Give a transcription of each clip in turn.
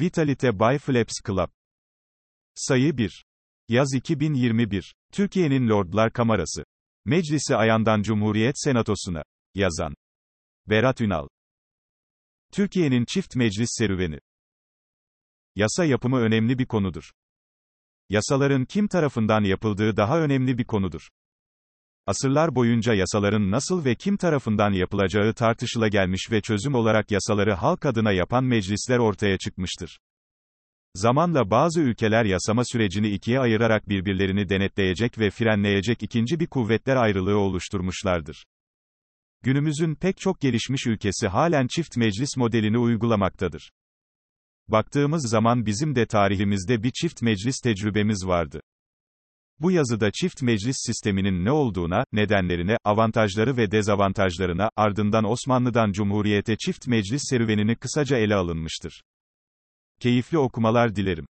Vitalite by Flaps Club. Sayı 1. Yaz 2021. Türkiye'nin Lordlar Kamerası. Meclisi Ayan'dan Cumhuriyet Senatosu'na. Yazan. Berat Ünal. Türkiye'nin çift meclis serüveni. Yasa yapımı önemli bir konudur. Yasaların kim tarafından yapıldığı daha önemli bir konudur. Asırlar boyunca yasaların nasıl ve kim tarafından yapılacağı tartışıla gelmiş ve çözüm olarak yasaları halk adına yapan meclisler ortaya çıkmıştır. Zamanla bazı ülkeler yasama sürecini ikiye ayırarak birbirlerini denetleyecek ve frenleyecek ikinci bir kuvvetler ayrılığı oluşturmuşlardır. Günümüzün pek çok gelişmiş ülkesi halen çift meclis modelini uygulamaktadır. Baktığımız zaman bizim de tarihimizde bir çift meclis tecrübemiz vardı. Bu yazıda çift meclis sisteminin ne olduğuna, nedenlerine, avantajları ve dezavantajlarına, ardından Osmanlı'dan Cumhuriyete çift meclis serüvenini kısaca ele alınmıştır. Keyifli okumalar dilerim.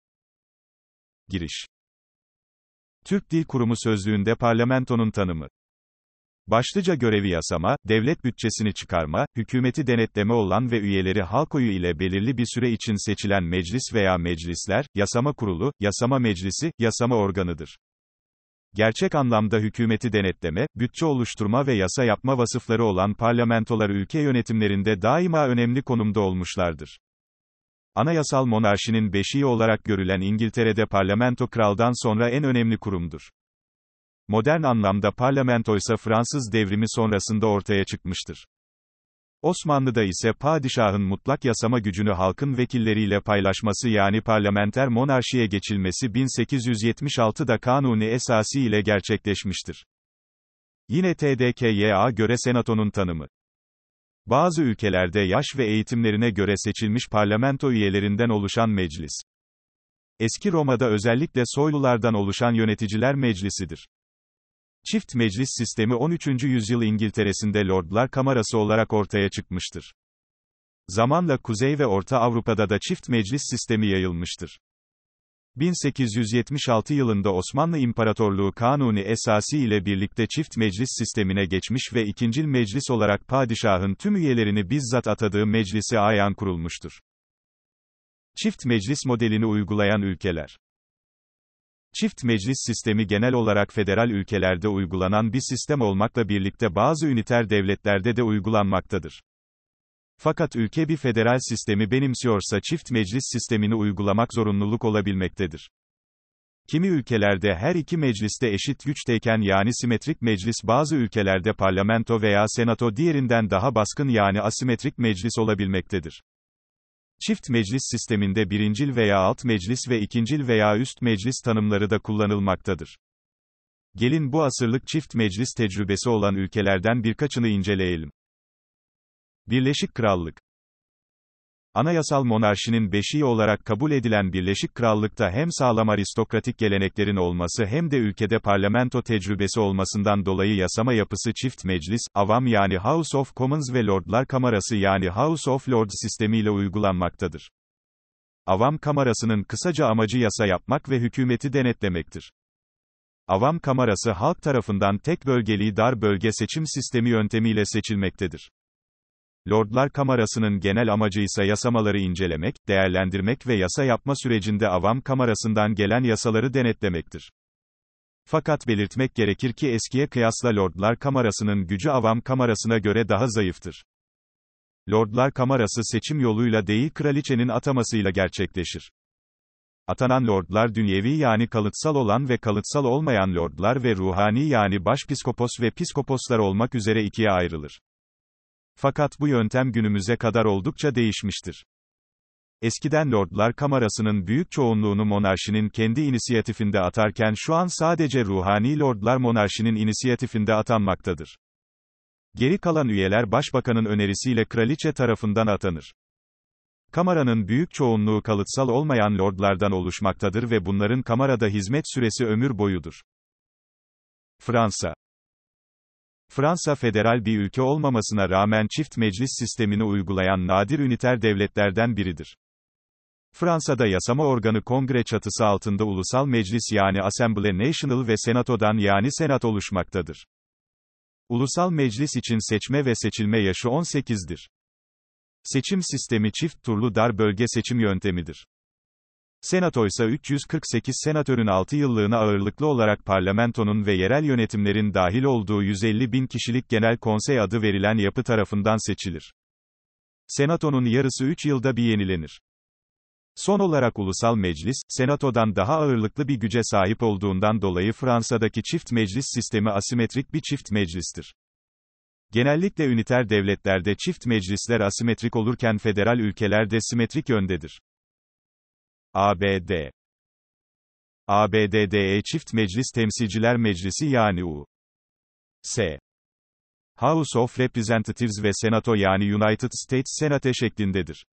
Giriş Türk Dil Kurumu Sözlüğünde parlamentonun tanımı Başlıca görevi yasama, devlet bütçesini çıkarma, hükümeti denetleme olan ve üyeleri halk oyu ile belirli bir süre için seçilen meclis veya meclisler, yasama kurulu, yasama meclisi, yasama organıdır. Gerçek anlamda hükümeti denetleme, bütçe oluşturma ve yasa yapma vasıfları olan parlamentolar ülke yönetimlerinde daima önemli konumda olmuşlardır. Anayasal monarşinin beşiği olarak görülen İngiltere'de parlamento kraldan sonra en önemli kurumdur. Modern anlamda parlamento ise Fransız devrimi sonrasında ortaya çıkmıştır. Osmanlı'da ise padişahın mutlak yasama gücünü halkın vekilleriyle paylaşması yani parlamenter monarşiye geçilmesi 1876'da Kanuni Esası ile gerçekleşmiştir. Yine TDKYA göre senatonun tanımı. Bazı ülkelerde yaş ve eğitimlerine göre seçilmiş parlamento üyelerinden oluşan meclis. Eski Roma'da özellikle soylulardan oluşan yöneticiler meclisidir. Çift meclis sistemi 13. yüzyıl İngiltere'sinde Lordlar Kamerası olarak ortaya çıkmıştır. Zamanla Kuzey ve Orta Avrupa'da da çift meclis sistemi yayılmıştır. 1876 yılında Osmanlı İmparatorluğu Kanuni Esası ile birlikte çift meclis sistemine geçmiş ve ikincil meclis olarak padişahın tüm üyelerini bizzat atadığı meclisi ayan kurulmuştur. Çift meclis modelini uygulayan ülkeler Çift meclis sistemi genel olarak federal ülkelerde uygulanan bir sistem olmakla birlikte bazı üniter devletlerde de uygulanmaktadır. Fakat ülke bir federal sistemi benimsiyorsa çift meclis sistemini uygulamak zorunluluk olabilmektedir. Kimi ülkelerde her iki mecliste eşit güçteyken yani simetrik meclis bazı ülkelerde parlamento veya senato diğerinden daha baskın yani asimetrik meclis olabilmektedir. Çift meclis sisteminde birincil veya alt meclis ve ikincil veya üst meclis tanımları da kullanılmaktadır. Gelin bu asırlık çift meclis tecrübesi olan ülkelerden birkaçını inceleyelim. Birleşik Krallık Anayasal monarşinin beşiği olarak kabul edilen Birleşik Krallık'ta hem sağlam aristokratik geleneklerin olması hem de ülkede parlamento tecrübesi olmasından dolayı yasama yapısı çift meclis, avam yani House of Commons ve Lordlar Kamerası yani House of Lords sistemiyle uygulanmaktadır. Avam kamerasının kısaca amacı yasa yapmak ve hükümeti denetlemektir. Avam kamerası halk tarafından tek bölgeli dar bölge seçim sistemi yöntemiyle seçilmektedir. Lordlar Kamerası'nın genel amacı ise yasamaları incelemek, değerlendirmek ve yasa yapma sürecinde avam kamerasından gelen yasaları denetlemektir. Fakat belirtmek gerekir ki eskiye kıyasla Lordlar Kamerası'nın gücü avam kamerasına göre daha zayıftır. Lordlar Kamerası seçim yoluyla değil kraliçenin atamasıyla gerçekleşir. Atanan lordlar dünyevi yani kalıtsal olan ve kalıtsal olmayan lordlar ve ruhani yani başpiskopos ve piskoposlar olmak üzere ikiye ayrılır. Fakat bu yöntem günümüze kadar oldukça değişmiştir. Eskiden Lordlar Kamerası'nın büyük çoğunluğunu monarşinin kendi inisiyatifinde atarken şu an sadece ruhani lordlar monarşinin inisiyatifinde atanmaktadır. Geri kalan üyeler başbakanın önerisiyle kraliçe tarafından atanır. Kameranın büyük çoğunluğu kalıtsal olmayan lordlardan oluşmaktadır ve bunların kamerada hizmet süresi ömür boyudur. Fransa Fransa federal bir ülke olmamasına rağmen çift meclis sistemini uygulayan nadir üniter devletlerden biridir. Fransa'da yasama organı kongre çatısı altında ulusal meclis yani Assemblée Nationale ve Senato'dan yani Senat oluşmaktadır. Ulusal meclis için seçme ve seçilme yaşı 18'dir. Seçim sistemi çift turlu dar bölge seçim yöntemidir. Senato ise 348 senatörün 6 yıllığına ağırlıklı olarak parlamentonun ve yerel yönetimlerin dahil olduğu 150 bin kişilik genel konsey adı verilen yapı tarafından seçilir. Senatonun yarısı 3 yılda bir yenilenir. Son olarak ulusal meclis, senatodan daha ağırlıklı bir güce sahip olduğundan dolayı Fransa'daki çift meclis sistemi asimetrik bir çift meclistir. Genellikle üniter devletlerde çift meclisler asimetrik olurken federal ülkelerde simetrik yöndedir. ABD ABD'de çift meclis temsilciler meclisi yani U. S. House of Representatives ve Senato yani United States Senate şeklindedir.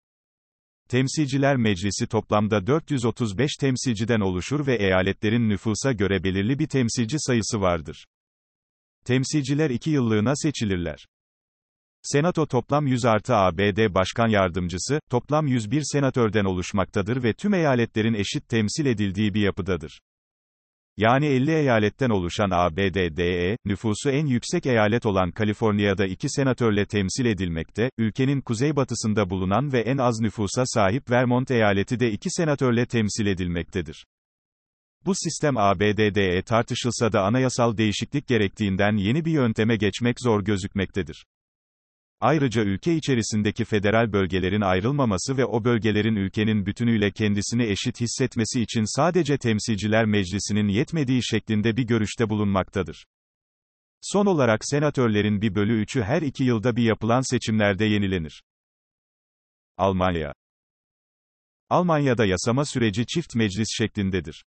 Temsilciler Meclisi toplamda 435 temsilciden oluşur ve eyaletlerin nüfusa göre belirli bir temsilci sayısı vardır. Temsilciler iki yıllığına seçilirler. Senato toplam 100 artı ABD Başkan Yardımcısı, toplam 101 senatörden oluşmaktadır ve tüm eyaletlerin eşit temsil edildiği bir yapıdadır. Yani 50 eyaletten oluşan ABD'de, nüfusu en yüksek eyalet olan Kaliforniya'da iki senatörle temsil edilmekte, ülkenin kuzeybatısında bulunan ve en az nüfusa sahip Vermont eyaleti de iki senatörle temsil edilmektedir. Bu sistem ABD'de tartışılsa da anayasal değişiklik gerektiğinden yeni bir yönteme geçmek zor gözükmektedir. Ayrıca ülke içerisindeki federal bölgelerin ayrılmaması ve o bölgelerin ülkenin bütünüyle kendisini eşit hissetmesi için sadece temsilciler meclisinin yetmediği şeklinde bir görüşte bulunmaktadır. Son olarak senatörlerin bir bölü üçü her iki yılda bir yapılan seçimlerde yenilenir. Almanya Almanya'da yasama süreci çift meclis şeklindedir.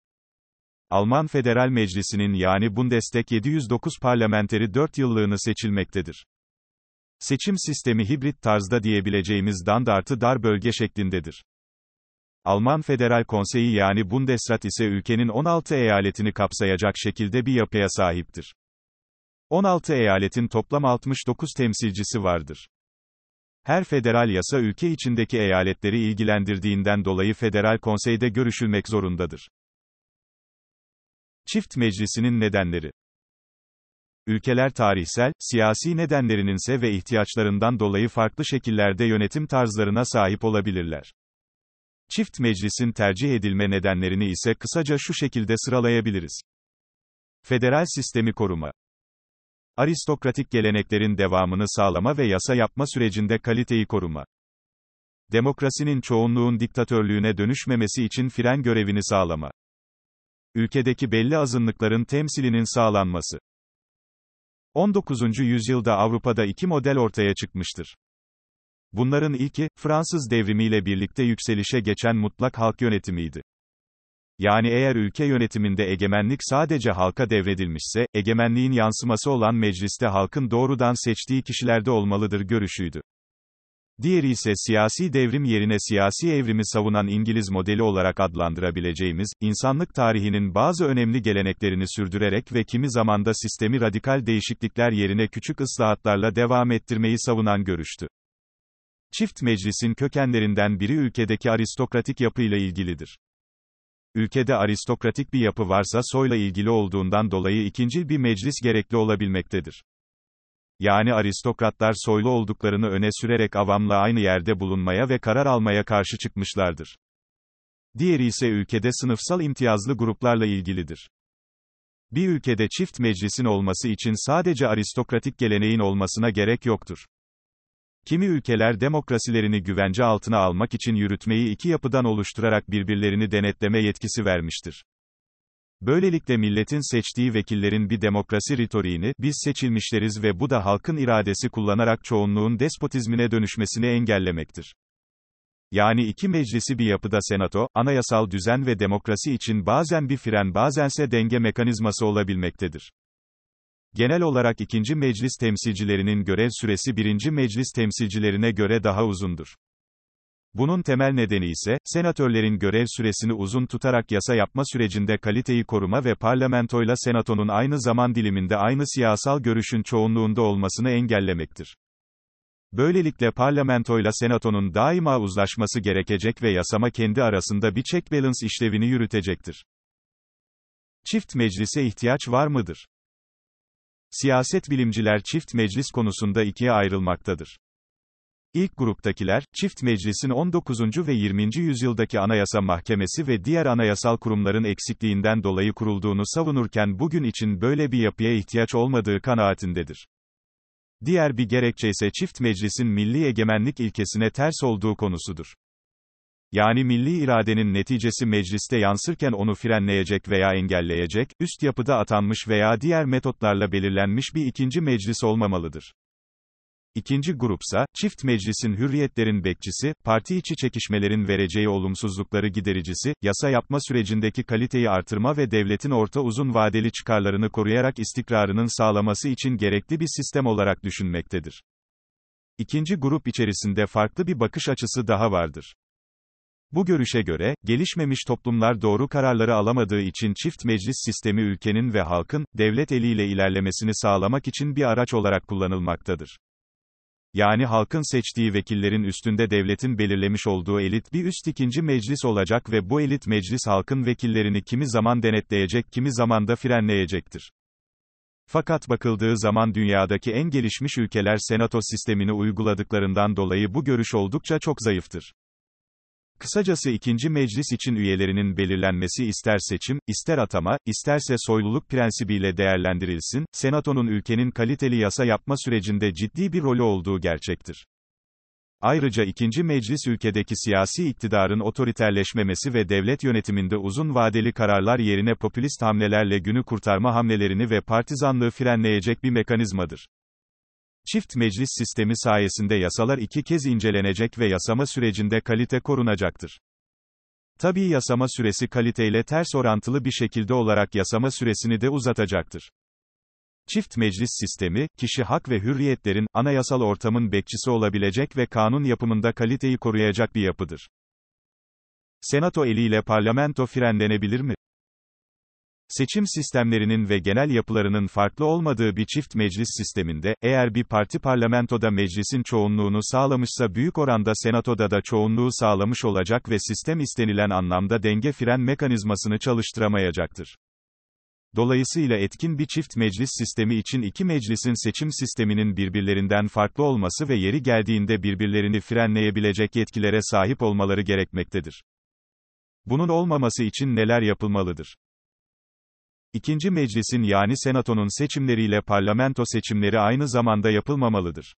Alman Federal Meclisi'nin yani Bundestag 709 parlamenteri 4 yıllığını seçilmektedir. Seçim sistemi hibrit tarzda diyebileceğimiz standartı dar bölge şeklindedir. Alman Federal Konseyi yani Bundesrat ise ülkenin 16 eyaletini kapsayacak şekilde bir yapıya sahiptir. 16 eyaletin toplam 69 temsilcisi vardır. Her federal yasa ülke içindeki eyaletleri ilgilendirdiğinden dolayı Federal Konsey'de görüşülmek zorundadır. Çift meclisinin nedenleri Ülkeler tarihsel, siyasi nedenininse ve ihtiyaçlarından dolayı farklı şekillerde yönetim tarzlarına sahip olabilirler. Çift meclisin tercih edilme nedenlerini ise kısaca şu şekilde sıralayabiliriz. Federal sistemi koruma. Aristokratik geleneklerin devamını sağlama ve yasa yapma sürecinde kaliteyi koruma. Demokrasinin çoğunluğun diktatörlüğüne dönüşmemesi için fren görevini sağlama. Ülkedeki belli azınlıkların temsilinin sağlanması. 19. yüzyılda Avrupa'da iki model ortaya çıkmıştır. Bunların ilki, Fransız devrimiyle birlikte yükselişe geçen mutlak halk yönetimiydi. Yani eğer ülke yönetiminde egemenlik sadece halka devredilmişse, egemenliğin yansıması olan mecliste halkın doğrudan seçtiği kişilerde olmalıdır görüşüydü. Diğeri ise siyasi devrim yerine siyasi evrimi savunan İngiliz modeli olarak adlandırabileceğimiz, insanlık tarihinin bazı önemli geleneklerini sürdürerek ve kimi zamanda sistemi radikal değişiklikler yerine küçük ıslahatlarla devam ettirmeyi savunan görüştü. Çift meclisin kökenlerinden biri ülkedeki aristokratik yapıyla ilgilidir. Ülkede aristokratik bir yapı varsa soyla ilgili olduğundan dolayı ikincil bir meclis gerekli olabilmektedir yani aristokratlar soylu olduklarını öne sürerek avamla aynı yerde bulunmaya ve karar almaya karşı çıkmışlardır. Diğeri ise ülkede sınıfsal imtiyazlı gruplarla ilgilidir. Bir ülkede çift meclisin olması için sadece aristokratik geleneğin olmasına gerek yoktur. Kimi ülkeler demokrasilerini güvence altına almak için yürütmeyi iki yapıdan oluşturarak birbirlerini denetleme yetkisi vermiştir. Böylelikle milletin seçtiği vekillerin bir demokrasi ritoriğini, biz seçilmişleriz ve bu da halkın iradesi kullanarak çoğunluğun despotizmine dönüşmesini engellemektir. Yani iki meclisi bir yapıda senato, anayasal düzen ve demokrasi için bazen bir fren bazense denge mekanizması olabilmektedir. Genel olarak ikinci meclis temsilcilerinin görev süresi birinci meclis temsilcilerine göre daha uzundur. Bunun temel nedeni ise, senatörlerin görev süresini uzun tutarak yasa yapma sürecinde kaliteyi koruma ve parlamentoyla senatonun aynı zaman diliminde aynı siyasal görüşün çoğunluğunda olmasını engellemektir. Böylelikle parlamentoyla senatonun daima uzlaşması gerekecek ve yasama kendi arasında bir check balance işlevini yürütecektir. Çift meclise ihtiyaç var mıdır? Siyaset bilimciler çift meclis konusunda ikiye ayrılmaktadır. İlk gruptakiler, çift meclisin 19. ve 20. yüzyıldaki Anayasa Mahkemesi ve diğer anayasal kurumların eksikliğinden dolayı kurulduğunu savunurken bugün için böyle bir yapıya ihtiyaç olmadığı kanaatindedir. Diğer bir gerekçe ise çift meclisin milli egemenlik ilkesine ters olduğu konusudur. Yani milli iradenin neticesi mecliste yansırken onu frenleyecek veya engelleyecek, üst yapıda atanmış veya diğer metotlarla belirlenmiş bir ikinci meclis olmamalıdır. İkinci grupsa, çift meclisin hürriyetlerin bekçisi, parti içi çekişmelerin vereceği olumsuzlukları gidericisi, yasa yapma sürecindeki kaliteyi artırma ve devletin orta uzun vadeli çıkarlarını koruyarak istikrarının sağlaması için gerekli bir sistem olarak düşünmektedir. İkinci grup içerisinde farklı bir bakış açısı daha vardır. Bu görüşe göre, gelişmemiş toplumlar doğru kararları alamadığı için çift meclis sistemi ülkenin ve halkın, devlet eliyle ilerlemesini sağlamak için bir araç olarak kullanılmaktadır. Yani halkın seçtiği vekillerin üstünde devletin belirlemiş olduğu elit bir üst ikinci meclis olacak ve bu elit meclis halkın vekillerini kimi zaman denetleyecek kimi zaman da frenleyecektir. Fakat bakıldığı zaman dünyadaki en gelişmiş ülkeler senato sistemini uyguladıklarından dolayı bu görüş oldukça çok zayıftır. Kısacası ikinci meclis için üyelerinin belirlenmesi ister seçim, ister atama, isterse soyluluk prensibiyle değerlendirilsin, senatonun ülkenin kaliteli yasa yapma sürecinde ciddi bir rolü olduğu gerçektir. Ayrıca ikinci meclis ülkedeki siyasi iktidarın otoriterleşmemesi ve devlet yönetiminde uzun vadeli kararlar yerine popülist hamlelerle günü kurtarma hamlelerini ve partizanlığı frenleyecek bir mekanizmadır. Çift meclis sistemi sayesinde yasalar iki kez incelenecek ve yasama sürecinde kalite korunacaktır. Tabii yasama süresi kaliteyle ters orantılı bir şekilde olarak yasama süresini de uzatacaktır. Çift meclis sistemi, kişi hak ve hürriyetlerin, anayasal ortamın bekçisi olabilecek ve kanun yapımında kaliteyi koruyacak bir yapıdır. Senato eliyle parlamento frenlenebilir mi? Seçim sistemlerinin ve genel yapılarının farklı olmadığı bir çift meclis sisteminde, eğer bir parti parlamentoda meclisin çoğunluğunu sağlamışsa büyük oranda senatoda da çoğunluğu sağlamış olacak ve sistem istenilen anlamda denge fren mekanizmasını çalıştıramayacaktır. Dolayısıyla etkin bir çift meclis sistemi için iki meclisin seçim sisteminin birbirlerinden farklı olması ve yeri geldiğinde birbirlerini frenleyebilecek yetkilere sahip olmaları gerekmektedir. Bunun olmaması için neler yapılmalıdır? İkinci meclisin yani senatonun seçimleriyle parlamento seçimleri aynı zamanda yapılmamalıdır.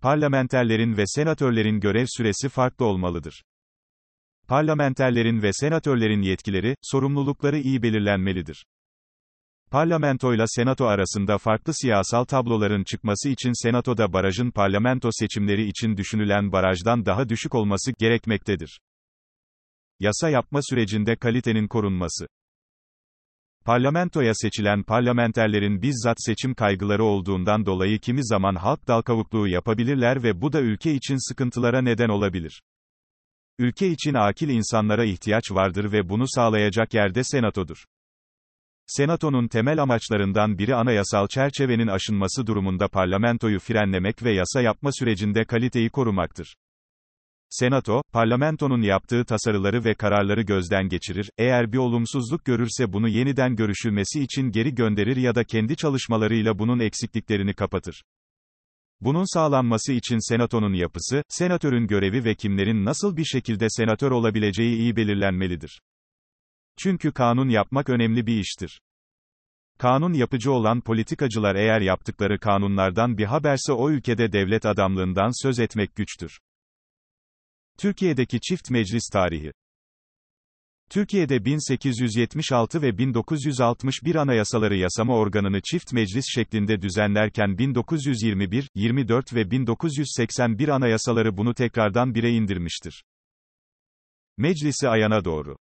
Parlamenterlerin ve senatörlerin görev süresi farklı olmalıdır. Parlamenterlerin ve senatörlerin yetkileri, sorumlulukları iyi belirlenmelidir. Parlamentoyla senato arasında farklı siyasal tabloların çıkması için senatoda barajın parlamento seçimleri için düşünülen barajdan daha düşük olması gerekmektedir. Yasa yapma sürecinde kalitenin korunması Parlamentoya seçilen parlamenterlerin bizzat seçim kaygıları olduğundan dolayı kimi zaman halk dalkavukluğu yapabilirler ve bu da ülke için sıkıntılara neden olabilir. Ülke için akil insanlara ihtiyaç vardır ve bunu sağlayacak yerde senatodur. Senatonun temel amaçlarından biri anayasal çerçevenin aşınması durumunda parlamentoyu frenlemek ve yasa yapma sürecinde kaliteyi korumaktır. Senato, parlamentonun yaptığı tasarıları ve kararları gözden geçirir, eğer bir olumsuzluk görürse bunu yeniden görüşülmesi için geri gönderir ya da kendi çalışmalarıyla bunun eksikliklerini kapatır. Bunun sağlanması için senatonun yapısı, senatörün görevi ve kimlerin nasıl bir şekilde senatör olabileceği iyi belirlenmelidir. Çünkü kanun yapmak önemli bir iştir. Kanun yapıcı olan politikacılar eğer yaptıkları kanunlardan bir haberse o ülkede devlet adamlığından söz etmek güçtür. Türkiye'deki çift meclis tarihi Türkiye'de 1876 ve 1961 anayasaları yasama organını çift meclis şeklinde düzenlerken 1921, 24 ve 1981 anayasaları bunu tekrardan bire indirmiştir. Meclisi ayana doğru.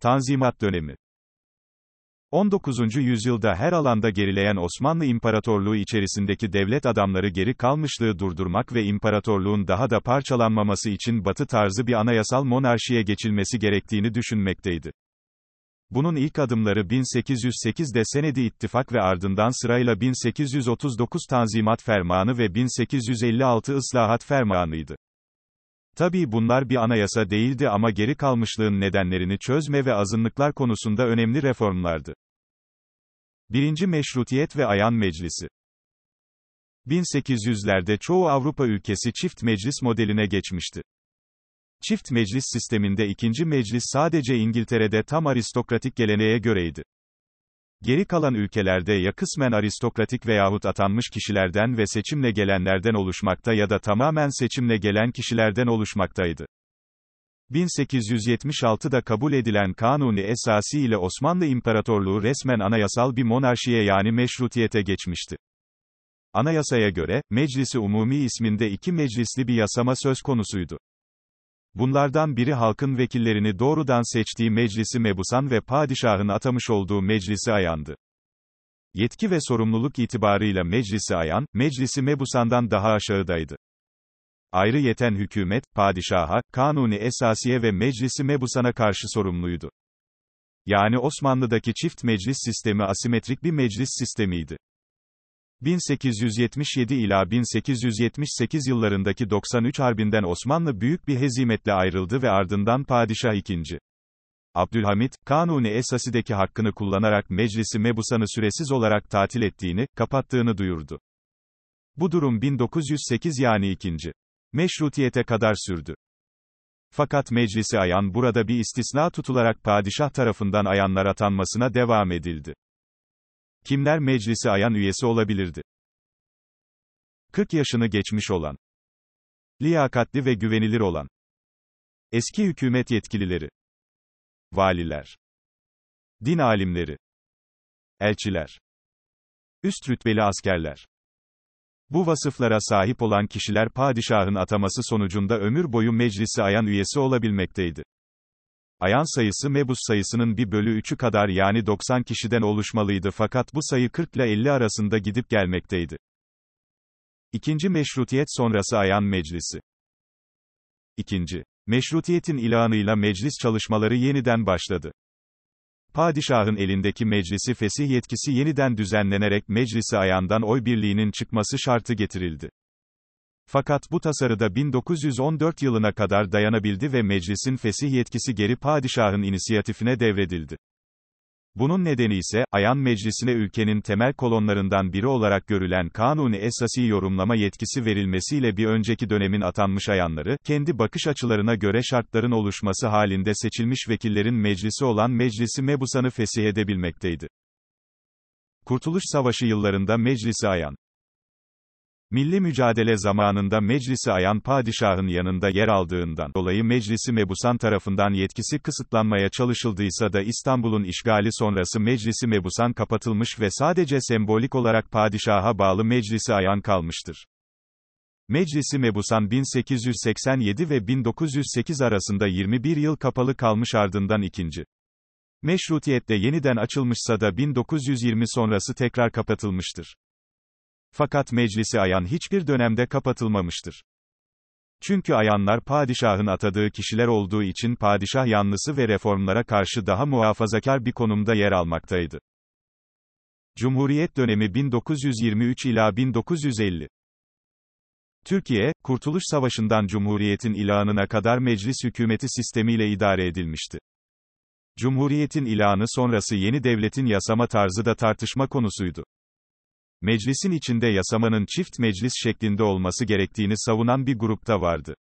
Tanzimat dönemi 19. yüzyılda her alanda gerileyen Osmanlı İmparatorluğu içerisindeki devlet adamları geri kalmışlığı durdurmak ve imparatorluğun daha da parçalanmaması için batı tarzı bir anayasal monarşiye geçilmesi gerektiğini düşünmekteydi. Bunun ilk adımları 1808'de Senedi İttifak ve ardından sırayla 1839 Tanzimat Fermanı ve 1856 Islahat Fermanıydı. Tabii bunlar bir anayasa değildi ama geri kalmışlığın nedenlerini çözme ve azınlıklar konusunda önemli reformlardı. Birinci Meşrutiyet ve Ayan Meclisi 1800'lerde çoğu Avrupa ülkesi çift meclis modeline geçmişti. Çift meclis sisteminde ikinci meclis sadece İngiltere'de tam aristokratik geleneğe göreydi. Geri kalan ülkelerde ya kısmen aristokratik veyahut atanmış kişilerden ve seçimle gelenlerden oluşmakta ya da tamamen seçimle gelen kişilerden oluşmaktaydı. 1876'da kabul edilen Kanuni Esası ile Osmanlı İmparatorluğu resmen anayasal bir monarşiye yani meşrutiyete geçmişti. Anayasaya göre, Meclisi Umumi isminde iki meclisli bir yasama söz konusuydu. Bunlardan biri halkın vekillerini doğrudan seçtiği meclisi mebusan ve padişahın atamış olduğu meclisi ayandı. Yetki ve sorumluluk itibarıyla meclisi ayan, meclisi mebusandan daha aşağıdaydı. Ayrı yeten hükümet, padişaha, kanuni esasiye ve meclisi mebusana karşı sorumluydu. Yani Osmanlı'daki çift meclis sistemi asimetrik bir meclis sistemiydi. 1877 ila 1878 yıllarındaki 93 Harbinden Osmanlı büyük bir hezimetle ayrıldı ve ardından Padişah II. Abdülhamit, Kanuni Esasi'deki hakkını kullanarak meclisi mebusanı süresiz olarak tatil ettiğini, kapattığını duyurdu. Bu durum 1908 yani 2. Meşrutiyete kadar sürdü. Fakat meclisi ayan burada bir istisna tutularak padişah tarafından ayanlar atanmasına devam edildi. Kimler meclisi ayan üyesi olabilirdi? 40 yaşını geçmiş olan, liyakatli ve güvenilir olan, eski hükümet yetkilileri, valiler, din alimleri, elçiler, üst rütbeli askerler. Bu vasıflara sahip olan kişiler padişahın ataması sonucunda ömür boyu meclisi ayan üyesi olabilmekteydi. Ayan sayısı mebus sayısının bir bölü 3'ü kadar yani 90 kişiden oluşmalıydı fakat bu sayı 40 ile 50 arasında gidip gelmekteydi. İkinci meşrutiyet sonrası ayan meclisi. İkinci. Meşrutiyetin ilanıyla meclis çalışmaları yeniden başladı. Padişahın elindeki meclisi fesih yetkisi yeniden düzenlenerek meclisi ayandan oy birliğinin çıkması şartı getirildi. Fakat bu tasarıda 1914 yılına kadar dayanabildi ve meclisin fesih yetkisi geri padişahın inisiyatifine devredildi. Bunun nedeni ise, Ayan Meclisi'ne ülkenin temel kolonlarından biri olarak görülen Kanuni Esası yorumlama yetkisi verilmesiyle bir önceki dönemin atanmış ayanları, kendi bakış açılarına göre şartların oluşması halinde seçilmiş vekillerin meclisi olan Meclisi Mebusan'ı fesih edebilmekteydi. Kurtuluş Savaşı yıllarında Meclisi Ayan Milli mücadele zamanında meclisi ayan padişahın yanında yer aldığından dolayı meclisi mebusan tarafından yetkisi kısıtlanmaya çalışıldıysa da İstanbul'un işgali sonrası meclisi mebusan kapatılmış ve sadece sembolik olarak padişaha bağlı meclisi ayan kalmıştır. Meclisi Mebusan 1887 ve 1908 arasında 21 yıl kapalı kalmış ardından ikinci. Meşrutiyette yeniden açılmışsa da 1920 sonrası tekrar kapatılmıştır. Fakat meclisi ayan hiçbir dönemde kapatılmamıştır. Çünkü ayanlar padişahın atadığı kişiler olduğu için padişah yanlısı ve reformlara karşı daha muhafazakar bir konumda yer almaktaydı. Cumhuriyet dönemi 1923 ila 1950 Türkiye, Kurtuluş Savaşı'ndan Cumhuriyet'in ilanına kadar meclis hükümeti sistemiyle idare edilmişti. Cumhuriyet'in ilanı sonrası yeni devletin yasama tarzı da tartışma konusuydu. Meclisin içinde yasamanın çift meclis şeklinde olması gerektiğini savunan bir grupta vardı.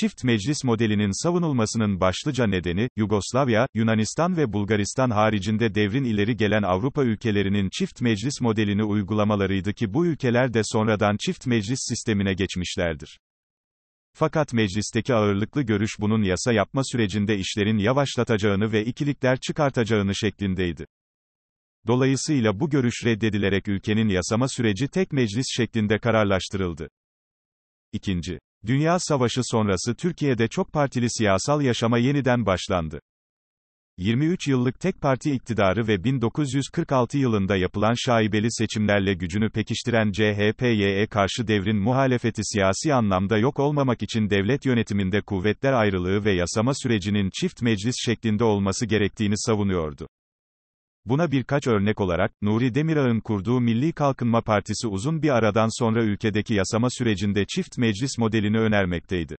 Çift meclis modelinin savunulmasının başlıca nedeni, Yugoslavya, Yunanistan ve Bulgaristan haricinde devrin ileri gelen Avrupa ülkelerinin çift meclis modelini uygulamalarıydı ki bu ülkeler de sonradan çift meclis sistemine geçmişlerdir. Fakat meclisteki ağırlıklı görüş bunun yasa yapma sürecinde işlerin yavaşlatacağını ve ikilikler çıkartacağını şeklindeydi. Dolayısıyla bu görüş reddedilerek ülkenin yasama süreci tek meclis şeklinde kararlaştırıldı. İkinci. Dünya Savaşı sonrası Türkiye'de çok partili siyasal yaşama yeniden başlandı. 23 yıllık tek parti iktidarı ve 1946 yılında yapılan şaibeli seçimlerle gücünü pekiştiren CHP'ye karşı devrin muhalefeti siyasi anlamda yok olmamak için devlet yönetiminde kuvvetler ayrılığı ve yasama sürecinin çift meclis şeklinde olması gerektiğini savunuyordu. Buna birkaç örnek olarak, Nuri Demirağ'ın kurduğu Milli Kalkınma Partisi uzun bir aradan sonra ülkedeki yasama sürecinde çift meclis modelini önermekteydi.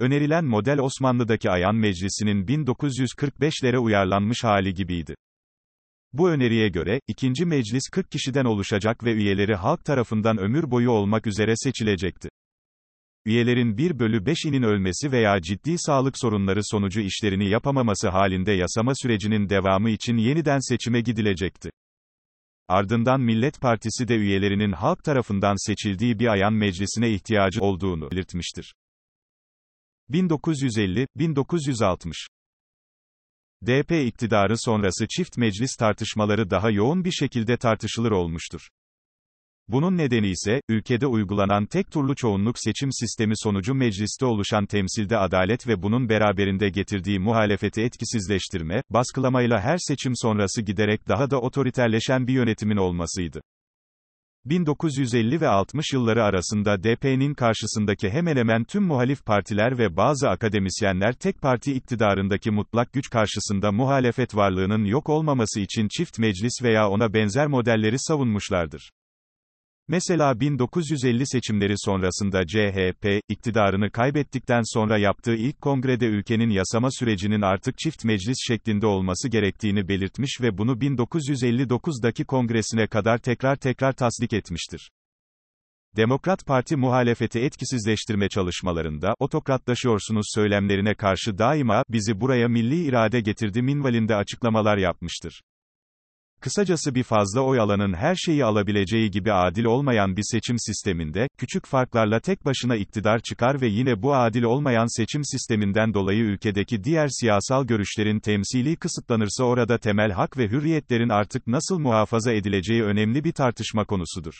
Önerilen model Osmanlı'daki Ayan Meclisi'nin 1945'lere uyarlanmış hali gibiydi. Bu öneriye göre, ikinci meclis 40 kişiden oluşacak ve üyeleri halk tarafından ömür boyu olmak üzere seçilecekti. Üyelerin 1 bölü 5'inin ölmesi veya ciddi sağlık sorunları sonucu işlerini yapamaması halinde yasama sürecinin devamı için yeniden seçime gidilecekti. Ardından Millet Partisi de üyelerinin halk tarafından seçildiği bir ayan meclisine ihtiyacı olduğunu belirtmiştir. 1950-1960 DP iktidarı sonrası çift meclis tartışmaları daha yoğun bir şekilde tartışılır olmuştur. Bunun nedeni ise, ülkede uygulanan tek turlu çoğunluk seçim sistemi sonucu mecliste oluşan temsilde adalet ve bunun beraberinde getirdiği muhalefeti etkisizleştirme, baskılamayla her seçim sonrası giderek daha da otoriterleşen bir yönetimin olmasıydı. 1950 ve 60 yılları arasında DP'nin karşısındaki hemen hemen tüm muhalif partiler ve bazı akademisyenler tek parti iktidarındaki mutlak güç karşısında muhalefet varlığının yok olmaması için çift meclis veya ona benzer modelleri savunmuşlardır. Mesela 1950 seçimleri sonrasında CHP, iktidarını kaybettikten sonra yaptığı ilk kongrede ülkenin yasama sürecinin artık çift meclis şeklinde olması gerektiğini belirtmiş ve bunu 1959'daki kongresine kadar tekrar tekrar tasdik etmiştir. Demokrat Parti muhalefeti etkisizleştirme çalışmalarında, otokratlaşıyorsunuz söylemlerine karşı daima, bizi buraya milli irade getirdi minvalinde açıklamalar yapmıştır. Kısacası bir fazla oy alanın her şeyi alabileceği gibi adil olmayan bir seçim sisteminde, küçük farklarla tek başına iktidar çıkar ve yine bu adil olmayan seçim sisteminden dolayı ülkedeki diğer siyasal görüşlerin temsili kısıtlanırsa orada temel hak ve hürriyetlerin artık nasıl muhafaza edileceği önemli bir tartışma konusudur.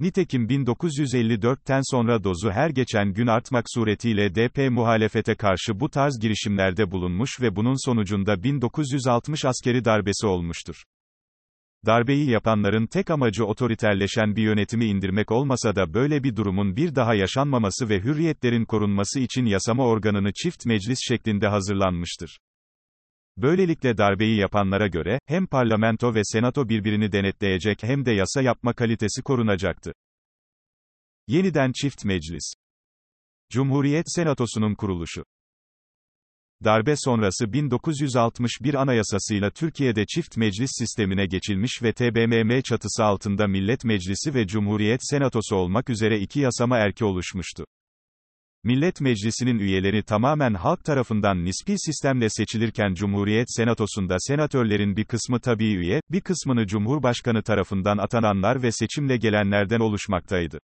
Nitekim 1954'ten sonra dozu her geçen gün artmak suretiyle DP muhalefete karşı bu tarz girişimlerde bulunmuş ve bunun sonucunda 1960 askeri darbesi olmuştur. Darbeyi yapanların tek amacı otoriterleşen bir yönetimi indirmek olmasa da böyle bir durumun bir daha yaşanmaması ve hürriyetlerin korunması için yasama organını çift meclis şeklinde hazırlanmıştır. Böylelikle darbeyi yapanlara göre, hem parlamento ve senato birbirini denetleyecek hem de yasa yapma kalitesi korunacaktı. Yeniden çift meclis. Cumhuriyet Senatosu'nun kuruluşu. Darbe sonrası 1961 Anayasasıyla Türkiye'de çift meclis sistemine geçilmiş ve TBMM çatısı altında Millet Meclisi ve Cumhuriyet Senatosu olmak üzere iki yasama erki oluşmuştu. Millet Meclisi'nin üyeleri tamamen halk tarafından nispi sistemle seçilirken Cumhuriyet Senatosu'nda senatörlerin bir kısmı tabii üye, bir kısmını Cumhurbaşkanı tarafından atananlar ve seçimle gelenlerden oluşmaktaydı.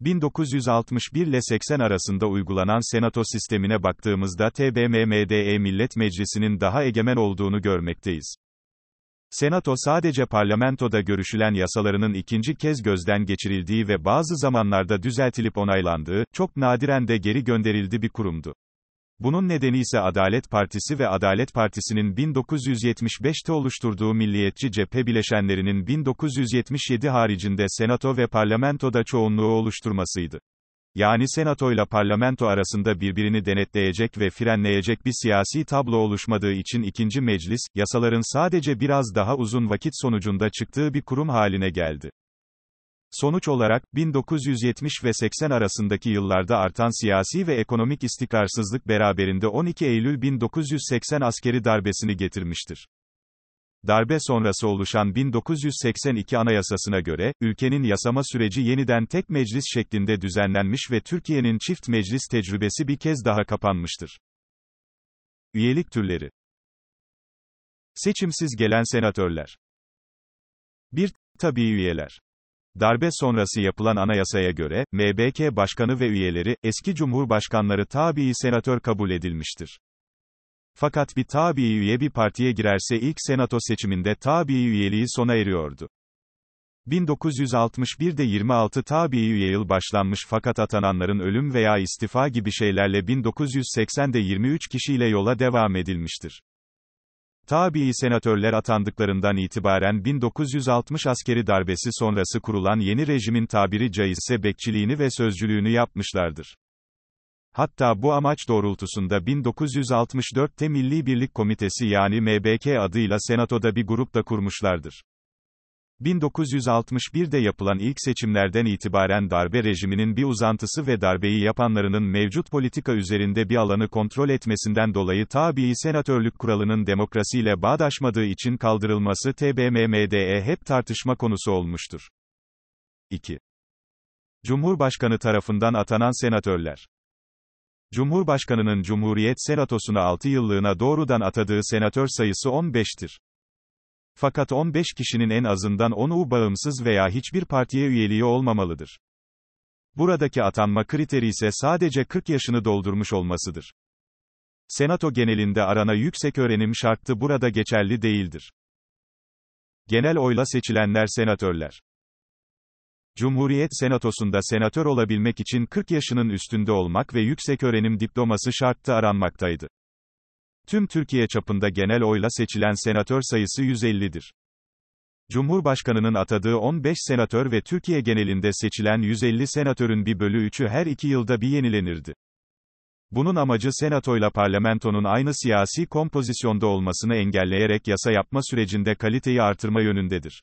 1961 ile 80 arasında uygulanan senato sistemine baktığımızda TBMMDE Millet Meclisi'nin daha egemen olduğunu görmekteyiz. Senato sadece parlamentoda görüşülen yasalarının ikinci kez gözden geçirildiği ve bazı zamanlarda düzeltilip onaylandığı, çok nadiren de geri gönderildi bir kurumdu. Bunun nedeni ise Adalet Partisi ve Adalet Partisi'nin 1975'te oluşturduğu milliyetçi cephe bileşenlerinin 1977 haricinde senato ve parlamentoda çoğunluğu oluşturmasıydı. Yani senato ile parlamento arasında birbirini denetleyecek ve frenleyecek bir siyasi tablo oluşmadığı için ikinci meclis, yasaların sadece biraz daha uzun vakit sonucunda çıktığı bir kurum haline geldi. Sonuç olarak, 1970 ve 80 arasındaki yıllarda artan siyasi ve ekonomik istikrarsızlık beraberinde 12 Eylül 1980 askeri darbesini getirmiştir. Darbe sonrası oluşan 1982 Anayasasına göre, ülkenin yasama süreci yeniden tek meclis şeklinde düzenlenmiş ve Türkiye'nin çift meclis tecrübesi bir kez daha kapanmıştır. Üyelik türleri Seçimsiz gelen senatörler 1. Tabii üyeler Darbe sonrası yapılan anayasaya göre, MBK başkanı ve üyeleri, eski cumhurbaşkanları tabii senatör kabul edilmiştir. Fakat bir tabii üye bir partiye girerse ilk senato seçiminde tabii üyeliği sona eriyordu. 1961'de 26 tabii üye yıl başlanmış fakat atananların ölüm veya istifa gibi şeylerle 1980'de 23 kişiyle yola devam edilmiştir. Tabii senatörler atandıklarından itibaren 1960 askeri darbesi sonrası kurulan yeni rejimin tabiri caizse bekçiliğini ve sözcülüğünü yapmışlardır. Hatta bu amaç doğrultusunda 1964'te Milli Birlik Komitesi yani MBK adıyla Senato'da bir grup da kurmuşlardır. 1961'de yapılan ilk seçimlerden itibaren darbe rejiminin bir uzantısı ve darbeyi yapanlarının mevcut politika üzerinde bir alanı kontrol etmesinden dolayı tabii senatörlük kuralının demokrasiyle bağdaşmadığı için kaldırılması TBMM'de hep tartışma konusu olmuştur. 2. Cumhurbaşkanı tarafından atanan senatörler Cumhurbaşkanının Cumhuriyet Senatosu'na 6 yıllığına doğrudan atadığı senatör sayısı 15'tir. Fakat 15 kişinin en azından 10'u bağımsız veya hiçbir partiye üyeliği olmamalıdır. Buradaki atanma kriteri ise sadece 40 yaşını doldurmuş olmasıdır. Senato genelinde arana yüksek öğrenim şartı burada geçerli değildir. Genel oyla seçilenler senatörler. Cumhuriyet Senatosu'nda senatör olabilmek için 40 yaşının üstünde olmak ve yüksek öğrenim diploması şartı aranmaktaydı. Tüm Türkiye çapında genel oyla seçilen senatör sayısı 150'dir. Cumhurbaşkanının atadığı 15 senatör ve Türkiye genelinde seçilen 150 senatörün bir bölü 3'ü her iki yılda bir yenilenirdi. Bunun amacı senatoyla parlamentonun aynı siyasi kompozisyonda olmasını engelleyerek yasa yapma sürecinde kaliteyi artırma yönündedir.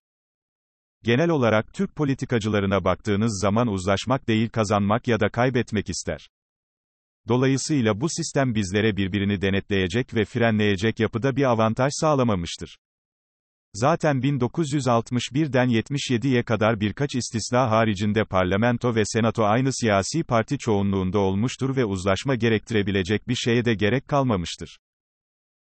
Genel olarak Türk politikacılarına baktığınız zaman uzlaşmak değil kazanmak ya da kaybetmek ister. Dolayısıyla bu sistem bizlere birbirini denetleyecek ve frenleyecek yapıda bir avantaj sağlamamıştır. Zaten 1961'den 77'ye kadar birkaç istisna haricinde parlamento ve senato aynı siyasi parti çoğunluğunda olmuştur ve uzlaşma gerektirebilecek bir şeye de gerek kalmamıştır.